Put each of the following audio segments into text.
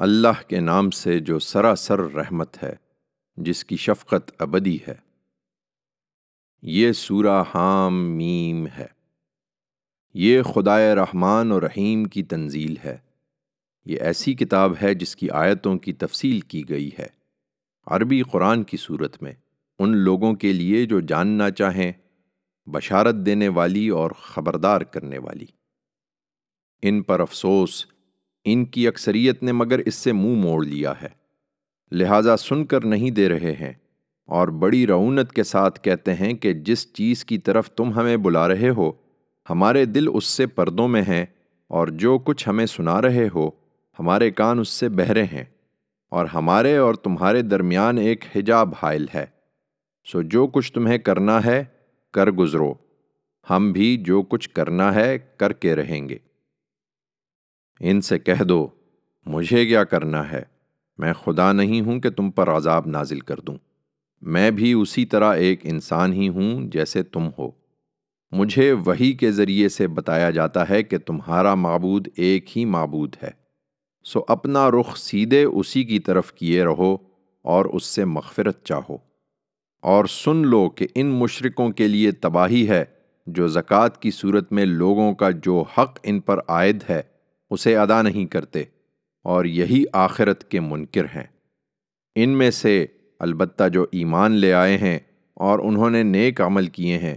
اللہ کے نام سے جو سراسر رحمت ہے، جس کی شفقت ابدی ہے۔ یہ سورہ حام میم ہے۔ یہ خدائے رحمان و رحیم کی تنزیل ہے۔ یہ ایسی کتاب ہے جس کی آیتوں کی تفصیل کی گئی ہے۔ عربی قرآن کی صورت میں ان لوگوں کے لیے جو جاننا چاہیں، بشارت دینے والی اور خبردار کرنے والی۔ ان پر افسوس ان کی اکثریت نے مگر اس سے منہ موڑ لیا ہے۔ لہٰذا سن کر نہیں دے رہے ہیں اور بڑی رعونت کے ساتھ کہتے ہیں کہ جس چیز کی طرف تم ہمیں بلا رہے ہو، ہمارے دل اس سے پردوں میں ہیں اور جو کچھ ہمیں سنا رہے ہو، ہمارے کان اس سے بہرے ہیں اور ہمارے اور تمہارے درمیان ایک حجاب حائل ہے۔ سو جو کچھ تمہیں کرنا ہے، کر گزرو۔ ہم بھی جو کچھ کرنا ہے، کر کے رہیں گے۔ ان سے کہہ دو، مجھے کیا کرنا ہے؟ میں خدا نہیں ہوں کہ تم پر عذاب نازل کر دوں۔ میں بھی اسی طرح ایک انسان ہی ہوں جیسے تم ہو۔ مجھے وہی کے ذریعے سے بتایا جاتا ہے کہ تمہارا معبود ایک ہی معبود ہے۔ سو اپنا رخ سیدھے اسی کی طرف کیے رہو اور اس سے مغفرت چاہو۔ اور سن لو کہ ان مشرکوں کے لیے تباہی ہے جو زکوٰۃ کی صورت میں لوگوں کا جو حق ان پر عائد ہے۔ اسے ادا نہیں کرتے اور یہی آخرت کے منکر ہیں۔ ان میں سے البتہ جو ایمان لے آئے ہیں اور انہوں نے نیک عمل کیے ہیں،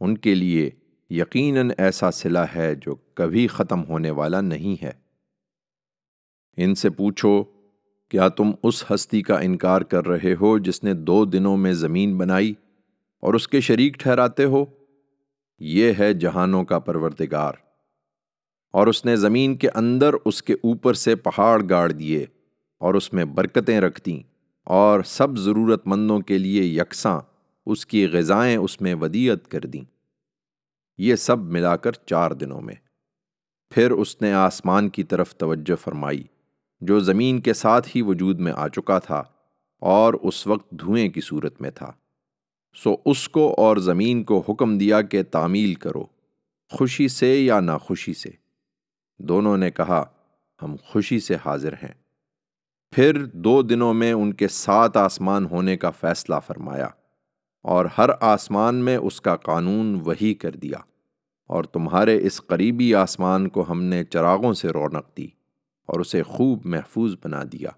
ان کے لیے یقیناً ایسا صلہ ہے جو کبھی ختم ہونے والا نہیں ہے۔ ان سے پوچھو، کیا تم اس ہستی کا انکار کر رہے ہو جس نے دو دنوں میں زمین بنائی اور اس کے شریک ٹھہراتے ہو؟ یہ ہے جہانوں کا پروردگار۔ اور اس نے زمین کے اندر اس کے اوپر سے پہاڑ گاڑ دیے اور اس میں برکتیں رکھ دیں اور سب ضرورت مندوں کے لیے یکساں اس کی غذائیں اس میں ودیت کر دیں۔ یہ سب ملا کر چار دنوں میں۔ پھر اس نے آسمان کی طرف توجہ فرمائی، جو زمین کے ساتھ ہی وجود میں آ چکا تھا اور اس وقت دھوئیں کی صورت میں تھا۔ سو اس کو اور زمین کو حکم دیا کہ تعمیل کرو، خوشی سے یا ناخوشی سے۔ دونوں نے کہا، ہم خوشی سے حاضر ہیں۔ پھر دو دنوں میں ان کے سات آسمان ہونے کا فیصلہ فرمایا اور ہر آسمان میں اس کا قانون وہی کر دیا اور تمہارے اس قریبی آسمان کو ہم نے چراغوں سے رونق دی اور اسے خوب محفوظ بنا دیا۔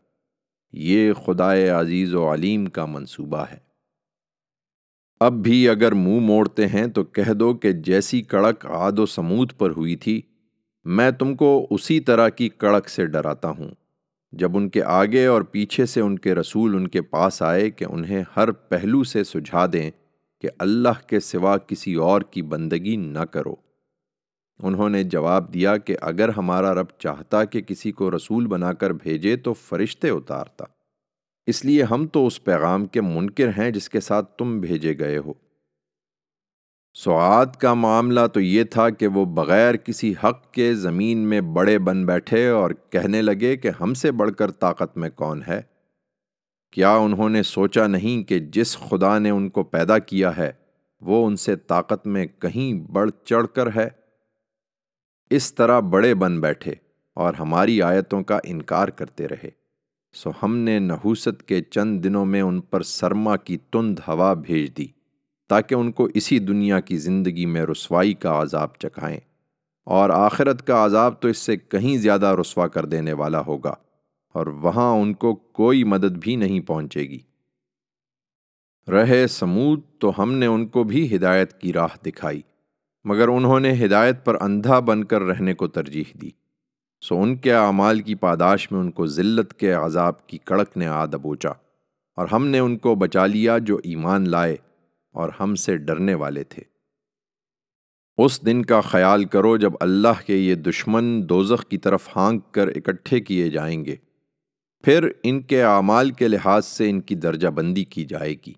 یہ خدائے عزیز و علیم کا منصوبہ ہے۔ اب بھی اگر منہ موڑتے ہیں تو کہہ دو کہ جیسی کڑک عاد و سمود پر ہوئی تھی میں تم کو اسی طرح کی کڑک سے ڈراتا ہوں۔ جب ان کے آگے اور پیچھے سے ان کے رسول ان کے پاس آئے کہ انہیں ہر پہلو سے سجھا دیں کہ اللہ کے سوا کسی اور کی بندگی نہ کرو۔ انہوں نے جواب دیا کہ اگر ہمارا رب چاہتا کہ کسی کو رسول بنا کر بھیجے تو فرشتے اتارتا۔ اس لیے ہم تو اس پیغام کے منکر ہیں جس کے ساتھ تم بھیجے گئے ہو۔ سعاد کا معاملہ تو یہ تھا کہ وہ بغیر کسی حق کے زمین میں بڑے بن بیٹھے اور کہنے لگے کہ ہم سے بڑھ کر طاقت میں کون ہے۔ کیا انہوں نے سوچا نہیں کہ جس خدا نے ان کو پیدا کیا ہے، وہ ان سے طاقت میں کہیں بڑھ چڑھ کر ہے؟ اس طرح بڑے بن بیٹھے اور ہماری آیتوں کا انکار کرتے رہے۔ سو ہم نے نحوست کے چند دنوں میں ان پر سرما کی تند ہوا بھیج دی۔ تاکہ ان کو اسی دنیا کی زندگی میں رسوائی کا عذاب چکھائیں۔ اور آخرت کا عذاب تو اس سے کہیں زیادہ رسوا کر دینے والا ہوگا، اور وہاں ان کو کوئی مدد بھی نہیں پہنچے گی۔ رہے سمود تو ہم نے ان کو بھی ہدایت کی راہ دکھائی، مگر انہوں نے ہدایت پر اندھا بن کر رہنے کو ترجیح دی۔ سو ان کے اعمال کی پاداش میں ان کو ذلت کے عذاب کی کڑک نے آ دبوچا، اور ہم نے ان کو بچا لیا جو ایمان لائے۔ اور ہم سے ڈرنے والے تھے۔ اس دن کا خیال کرو جب اللہ کے یہ دشمن دوزخ کی طرف ہانک کر اکٹھے کیے جائیں گے۔ پھر ان کے اعمال کے لحاظ سے ان کی درجہ بندی کی جائے گی۔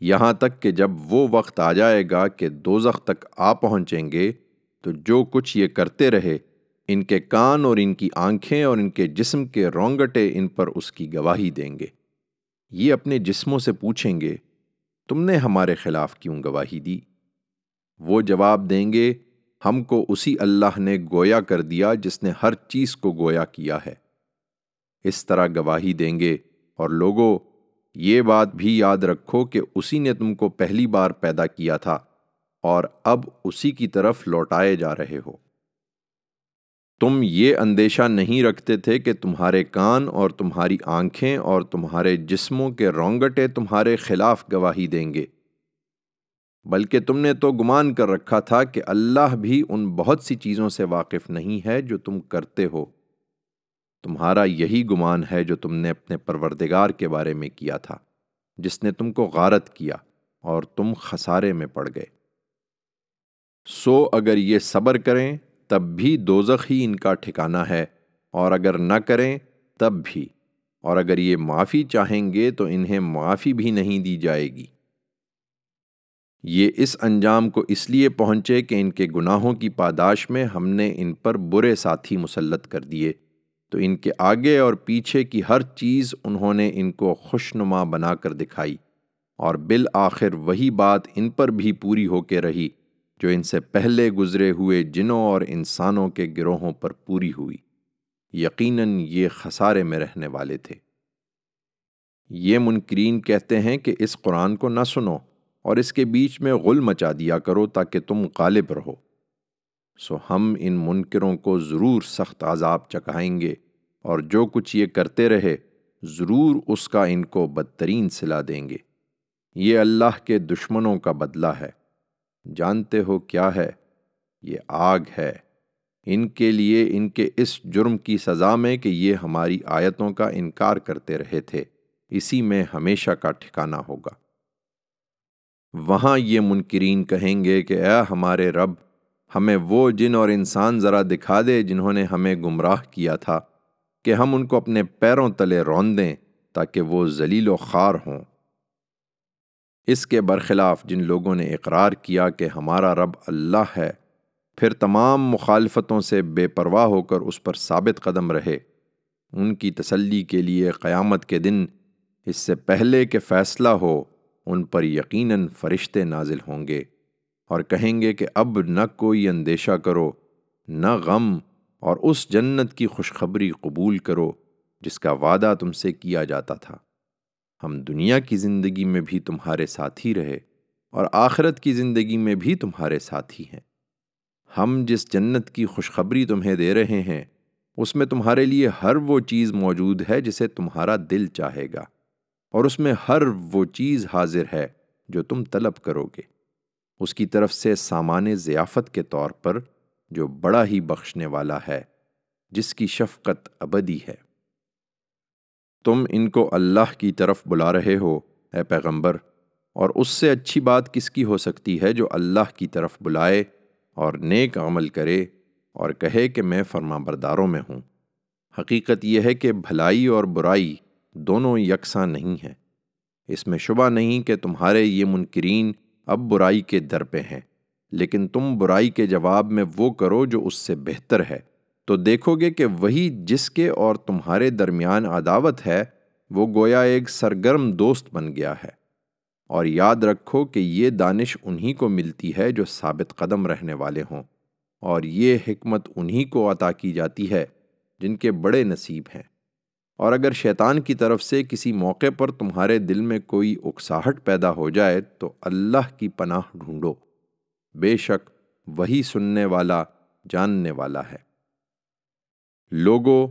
یہاں تک کہ جب وہ وقت آ جائے گا کہ دوزخ تک آ پہنچیں گے، تو جو کچھ یہ کرتے رہے، ان کے کان اور ان کی آنکھیں اور ان کے جسم کے رونگٹے ان پر اس کی گواہی دیں گے۔ یہ اپنے جسموں سے پوچھیں گے تم نے ہمارے خلاف کیوں گواہی دی؟ وہ جواب دیں گے، ہم کو اسی اللہ نے گویا کر دیا جس نے ہر چیز کو گویا کیا ہے۔ اس طرح گواہی دیں گے، اور لوگوں یہ بات بھی یاد رکھو کہ اسی نے تم کو پہلی بار پیدا کیا تھا، اور اب اسی کی طرف لوٹائے جا رہے ہو۔ تم یہ اندیشہ نہیں رکھتے تھے کہ تمہارے کان اور تمہاری آنکھیں اور تمہارے جسموں کے رونگٹے تمہارے خلاف گواہی دیں گے۔ بلکہ تم نے تو گمان کر رکھا تھا کہ اللہ بھی ان بہت سی چیزوں سے واقف نہیں ہے جو تم کرتے ہو۔ تمہارا یہی گمان ہے جو تم نے اپنے پروردگار کے بارے میں کیا تھا، جس نے تم کو غارت کیا اور تم خسارے میں پڑ گئے۔ سو اگر یہ صبر کریں تب بھی دوزخ ہی ان کا ٹھکانہ ہے، اور اگر نہ کریں تب بھی۔ اور اگر یہ معافی چاہیں گے تو انہیں معافی بھی نہیں دی جائے گی۔ یہ اس انجام کو اس لیے پہنچے کہ ان کے گناہوں کی پاداش میں ہم نے ان پر برے ساتھی مسلط کر دیے۔ تو ان کے آگے اور پیچھے کی ہر چیز انہوں نے ان کو خوشنما بنا کر دکھائی۔ اور بالآخر وہی بات ان پر بھی پوری ہو کے رہی۔ جو ان سے پہلے گزرے ہوئے جنوں اور انسانوں کے گروہوں پر پوری ہوئی۔ یقیناً یہ خسارے میں رہنے والے تھے۔ یہ منکرین کہتے ہیں کہ اس قرآن کو نہ سنو اور اس کے بیچ میں غل مچا دیا کرو تاکہ تم غالب رہو۔ سو ہم ان منکروں کو ضرور سخت عذاب چکائیں گے اور جو کچھ یہ کرتے رہے، ضرور اس کا ان کو بدترین صلا دیں گے۔ یہ اللہ کے دشمنوں کا بدلہ ہے۔ جانتے ہو کیا ہے؟ یہ آگ ہے۔ ان کے لیے ان کے اس جرم کی سزا میں کہ یہ ہماری آیتوں کا انکار کرتے رہے تھے۔ اسی میں ہمیشہ کا ٹھکانہ ہوگا۔ وہاں یہ منکرین کہیں گے کہ اے ہمارے رب، ہمیں وہ جن اور انسان ذرا دکھا دے جنہوں نے ہمیں گمراہ کیا تھا، کہ ہم ان کو اپنے پیروں تلے رون دیں تاکہ وہ ذلیل و خار ہوں۔ اس کے برخلاف جن لوگوں نے اقرار کیا کہ ہمارا رب اللہ ہے، پھر تمام مخالفتوں سے بے پرواہ ہو کر اس پر ثابت قدم رہے۔ ان کی تسلی کے لیے قیامت کے دن اس سے پہلے کہ فیصلہ ہو، ان پر یقیناً فرشتے نازل ہوں گے اور کہیں گے کہ اب نہ کوئی اندیشہ کرو، نہ غم، اور اس جنت کی خوشخبری قبول کرو جس کا وعدہ تم سے کیا جاتا تھا۔ ہم دنیا کی زندگی میں بھی تمہارے ساتھ ہی رہے اور آخرت کی زندگی میں بھی تمہارے ساتھ ہی ہیں۔ ہم جس جنت کی خوشخبری تمہیں دے رہے ہیں، اس میں تمہارے لیے ہر وہ چیز موجود ہے جسے تمہارا دل چاہے گا، اور اس میں ہر وہ چیز حاضر ہے جو تم طلب کرو گے۔ اس کی طرف سے سامان ضیافت کے طور پر جو بڑا ہی بخشنے والا ہے، جس کی شفقت ابدی ہے۔ تم ان کو اللہ کی طرف بلا رہے ہو، اے پیغمبر۔ اور اس سے اچھی بات کس کی ہو سکتی ہے جو اللہ کی طرف بلائے اور نیک عمل کرے اور کہے کہ میں فرما برداروں میں ہوں؟ حقیقت یہ ہے کہ بھلائی اور برائی دونوں یکساں نہیں ہیں۔ اس میں شبہ نہیں کہ تمہارے یہ منکرین اب برائی کے در پہ ہیں، لیکن تم برائی کے جواب میں وہ کرو جو اس سے بہتر ہے۔ تو دیکھو گے کہ وہی جس کے اور تمہارے درمیان عداوت ہے، وہ گویا ایک سرگرم دوست بن گیا ہے۔ اور یاد رکھو کہ یہ دانش انہی کو ملتی ہے جو ثابت قدم رہنے والے ہوں۔ اور یہ حکمت انہی کو عطا کی جاتی ہے جن کے بڑے نصیب ہیں۔ اور اگر شیطان کی طرف سے کسی موقع پر تمہارے دل میں کوئی اکساہٹ پیدا ہو جائے، تو اللہ کی پناہ ڈھونڈو۔ بے شک وہی سننے والا، جاننے والا ہے۔ لوگو،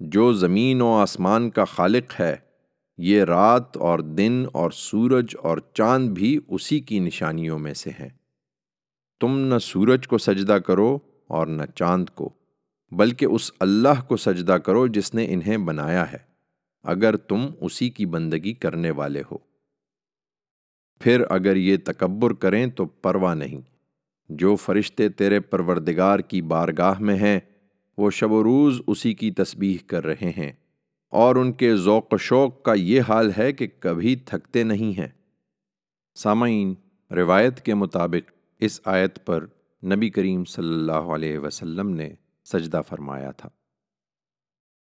جو زمین و آسمان کا خالق ہے، یہ رات اور دن اور سورج اور چاند بھی اسی کی نشانیوں میں سے ہیں۔ تم نہ سورج کو سجدہ کرو اور نہ چاند کو، بلکہ اس اللہ کو سجدہ کرو جس نے انہیں بنایا ہے، اگر تم اسی کی بندگی کرنے والے ہو۔ پھر اگر یہ تکبر کریں تو پرواہ نہیں، جو فرشتے تیرے پروردگار کی بارگاہ میں ہیں وہ شب و روز اسی کی تسبیح کر رہے ہیں۔ اور ان کے ذوق و شوق کا یہ حال ہے کہ کبھی تھکتے نہیں ہیں۔ سامعین، روایت کے مطابق اس آیت پر نبی کریم صلی اللہ علیہ وسلم نے سجدہ فرمایا تھا۔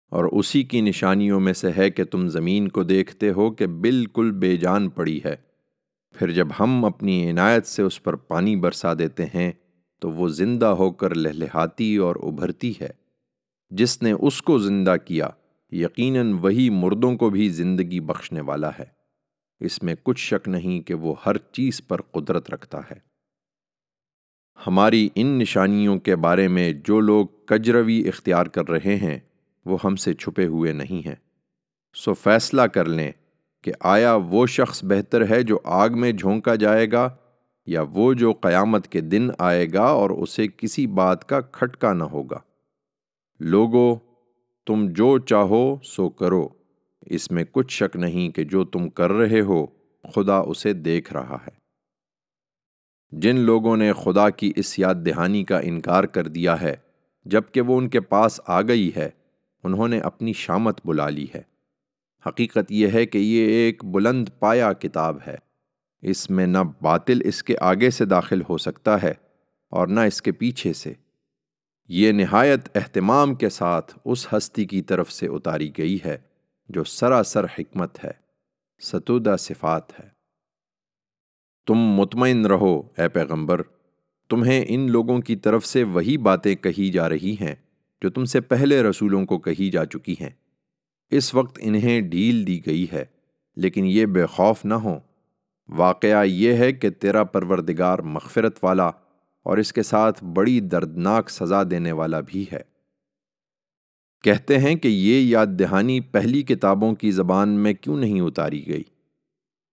اور اسی کی نشانیوں میں سے ہے کہ تم زمین کو دیکھتے ہو کہ بالکل بے جان پڑی ہے۔ پھر جب ہم اپنی عنایت سے اس پر پانی برسا دیتے ہیں تو وہ زندہ ہو کر لہلہاتی اور ابھرتی ہے۔ جس نے اس کو زندہ کیا، یقیناً وہی مردوں کو بھی زندگی بخشنے والا ہے۔ اس میں کچھ شک نہیں کہ وہ ہر چیز پر قدرت رکھتا ہے۔ ہماری ان نشانیوں کے بارے میں جو لوگ کجروی اختیار کر رہے ہیں، وہ ہم سے چھپے ہوئے نہیں ہیں۔ سو فیصلہ کر لیں کہ آیا وہ شخص بہتر ہے جو آگ میں جھونکا جائے گا یا وہ جو قیامت کے دن آئے گا اور اسے کسی بات کا کھٹکا نہ ہوگا۔ لوگو، تم جو چاہو سو کرو۔ اس میں کچھ شک نہیں کہ جو تم کر رہے ہو، خدا اسے دیکھ رہا ہے۔ جن لوگوں نے خدا کی اس یاد دہانی کا انکار کر دیا ہے جبکہ وہ ان کے پاس آ گئی ہے، انہوں نے اپنی شامت بلا لی ہے۔ حقیقت یہ ہے کہ یہ ایک بلند پایا کتاب ہے۔ اس میں نہ باطل اس کے آگے سے داخل ہو سکتا ہے اور نہ اس کے پیچھے سے۔ یہ نہایت اہتمام کے ساتھ اس ہستی کی طرف سے اتاری گئی ہے جو سراسر حکمت ہے، ستودہ صفات ہے۔ تم مطمئن رہو، اے پیغمبر، تمہیں ان لوگوں کی طرف سے وہی باتیں کہی جا رہی ہیں جو تم سے پہلے رسولوں کو کہی جا چکی ہیں۔ اس وقت انہیں ڈھیل دی گئی ہے، لیکن یہ بے خوف نہ ہوں۔ واقعہ یہ ہے کہ تیرا پروردگار مغفرت والا اور اس کے ساتھ بڑی دردناک سزا دینے والا بھی ہے۔ کہتے ہیں کہ یہ یاد دہانی پہلی کتابوں کی زبان میں کیوں نہیں اتاری گئی؟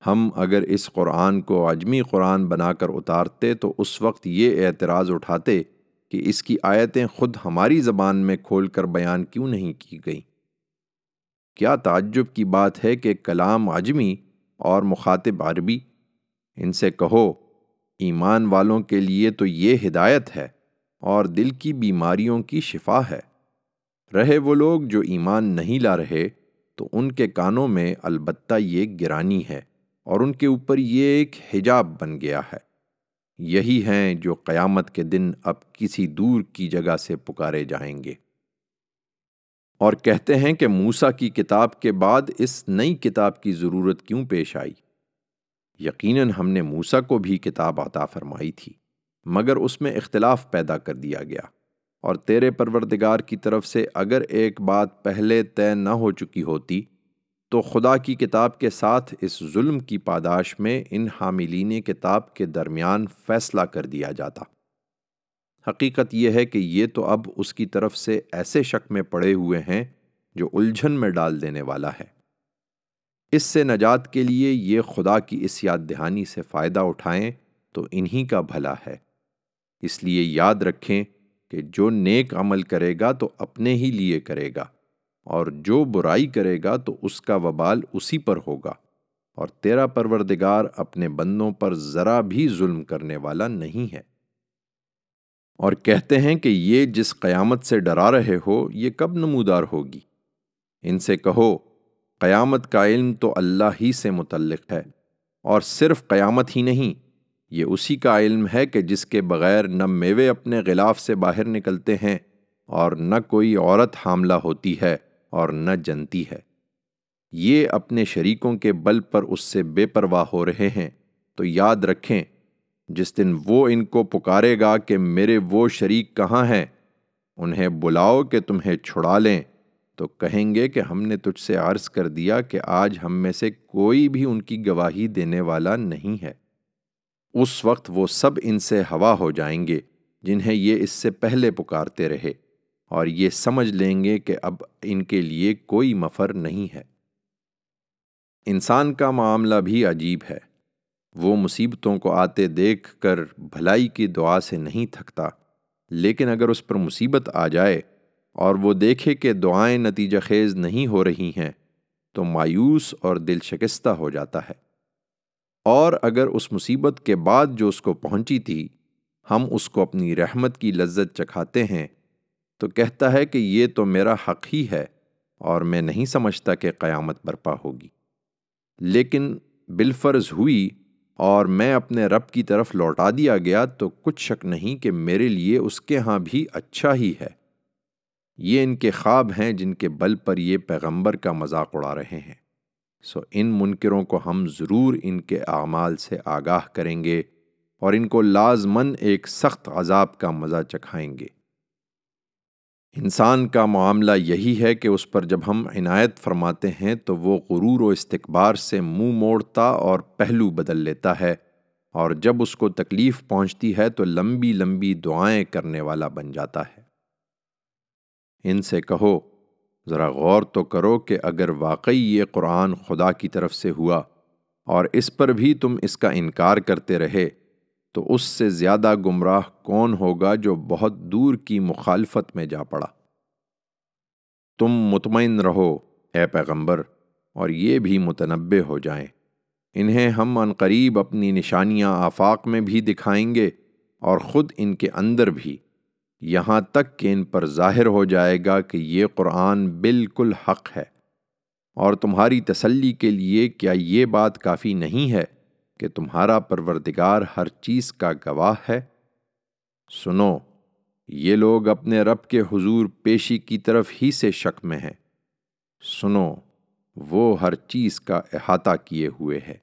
ہم اگر اس قرآن کو عجمی قرآن بنا کر اتارتے تو اس وقت یہ اعتراض اٹھاتے کہ اس کی آیتیں خود ہماری زبان میں کھول کر بیان کیوں نہیں کی گئیں۔ کیا تعجب کی بات ہے کہ کلام عجمی اور مخاطب عربی۔ ان سے کہو، ایمان والوں کے لیے تو یہ ہدایت ہے اور دل کی بیماریوں کی شفا ہے۔ رہے وہ لوگ جو ایمان نہیں لا رہے، تو ان کے کانوں میں البتہ یہ گرانی ہے اور ان کے اوپر یہ ایک حجاب بن گیا ہے۔ یہی ہیں جو قیامت کے دن اب کسی دور کی جگہ سے پکارے جائیں گے۔ اور کہتے ہیں کہ موسا کی کتاب کے بعد اس نئی کتاب کی ضرورت کیوں پیش آئی؟ یقیناً ہم نے موسا کو بھی کتاب عطا فرمائی تھی، مگر اس میں اختلاف پیدا کر دیا گیا۔ اور تیرے پروردگار کی طرف سے اگر ایک بات پہلے طے نہ ہو چکی ہوتی، تو خدا کی کتاب کے ساتھ اس ظلم کی پاداش میں ان حاملین کتاب کے درمیان فیصلہ کر دیا جاتا۔ حقیقت یہ ہے کہ یہ تو اب اس کی طرف سے ایسے شک میں پڑے ہوئے ہیں جو الجھن میں ڈال دینے والا ہے۔ اس سے نجات کے لیے یہ خدا کی اس یاد دہانی سے فائدہ اٹھائیں تو انہی کا بھلا ہے۔ اس لیے یاد رکھیں کہ جو نیک عمل کرے گا تو اپنے ہی لیے کرے گا اور جو برائی کرے گا تو اس کا وبال اسی پر ہوگا اور تیرا پروردگار اپنے بندوں پر ذرا بھی ظلم کرنے والا نہیں ہے۔ اور کہتے ہیں کہ یہ جس قیامت سے ڈرا رہے ہو، یہ کب نمودار ہوگی؟ ان سے کہو، قیامت کا علم تو اللہ ہی سے متعلق ہے، اور صرف قیامت ہی نہیں، یہ اسی کا علم ہے کہ جس کے بغیر نہ میوے اپنے غلاف سے باہر نکلتے ہیں، اور نہ کوئی عورت حاملہ ہوتی ہے اور نہ جنتی ہے۔ یہ اپنے شریکوں کے بل پر اس سے بے پرواہ ہو رہے ہیں، تو یاد رکھیں جس دن وہ ان کو پکارے گا کہ میرے وہ شریک کہاں ہیں، انہیں بلاؤ کہ تمہیں چھڑا لیں۔ تو کہیں گے کہ ہم نے تجھ سے عرض کر دیا کہ آج ہم میں سے کوئی بھی ان کی گواہی دینے والا نہیں ہے۔ اس وقت وہ سب ان سے ہوا ہو جائیں گے، جنہیں یہ اس سے پہلے پکارتے رہے۔ اور یہ سمجھ لیں گے کہ اب ان کے لیے کوئی مفر نہیں ہے۔ انسان کا معاملہ بھی عجیب ہے۔ وہ مصیبتوں کو آتے دیکھ کر بھلائی کی دعا سے نہیں تھکتا۔ لیکن اگر اس پر مصیبت آ جائے اور وہ دیکھے کہ دعائیں نتیجہ خیز نہیں ہو رہی ہیں، تو مایوس اور دل شکستہ ہو جاتا ہے۔ اور اگر اس مصیبت کے بعد جو اس کو پہنچی تھی، ہم اس کو اپنی رحمت کی لذت چکھاتے ہیں، تو کہتا ہے کہ یہ تو میرا حق ہی ہے اور میں نہیں سمجھتا کہ قیامت برپا ہوگی۔ لیکن بالفرض ہوئی اور میں اپنے رب کی طرف لوٹا دیا گیا تو کچھ شک نہیں کہ میرے لیے اس کے ہاں بھی اچھا ہی ہے۔ یہ ان کے خواب ہیں جن کے بل پر یہ پیغمبر کا مذاق اڑا رہے ہیں۔ سو ان منکروں کو ہم ضرور ان کے اعمال سے آگاہ کریں گے اور ان کو لازمن ایک سخت عذاب کا مزہ چکھائیں گے۔ انسان کا معاملہ یہی ہے کہ اس پر جب ہم عنایت فرماتے ہیں تو وہ غرور و استقبار سے منہ موڑتا اور پہلو بدل لیتا ہے اور جب اس کو تکلیف پہنچتی ہے تو لمبی لمبی دعائیں کرنے والا بن جاتا ہے۔ ان سے کہو، ذرا غور تو کرو کہ اگر واقعی یہ قرآن خدا کی طرف سے ہوا اور اس پر بھی تم اس کا انکار کرتے رہے تو اس سے زیادہ گمراہ کون ہوگا جو بہت دور کی مخالفت میں جا پڑا؟ تم مطمئن رہو، اے پیغمبر، اور یہ بھی متنبع ہو جائیں۔ انہیں ہم ان قریب اپنی نشانیاں آفاق میں بھی دکھائیں گے، اور خود ان کے اندر بھی۔ یہاں تک کہ ان پر ظاہر ہو جائے گا کہ یہ قرآن بالکل حق ہے۔ اور تمہاری تسلی کے لیے کیا یہ بات کافی نہیں ہے؟ کہ تمہارا پروردگار ہر چیز کا گواہ ہے۔ سنو، یہ لوگ اپنے رب کے حضور پیشی کی طرف ہی سے شک میں ہیں۔ سنو، وہ ہر چیز کا احاطہ کیے ہوئے ہے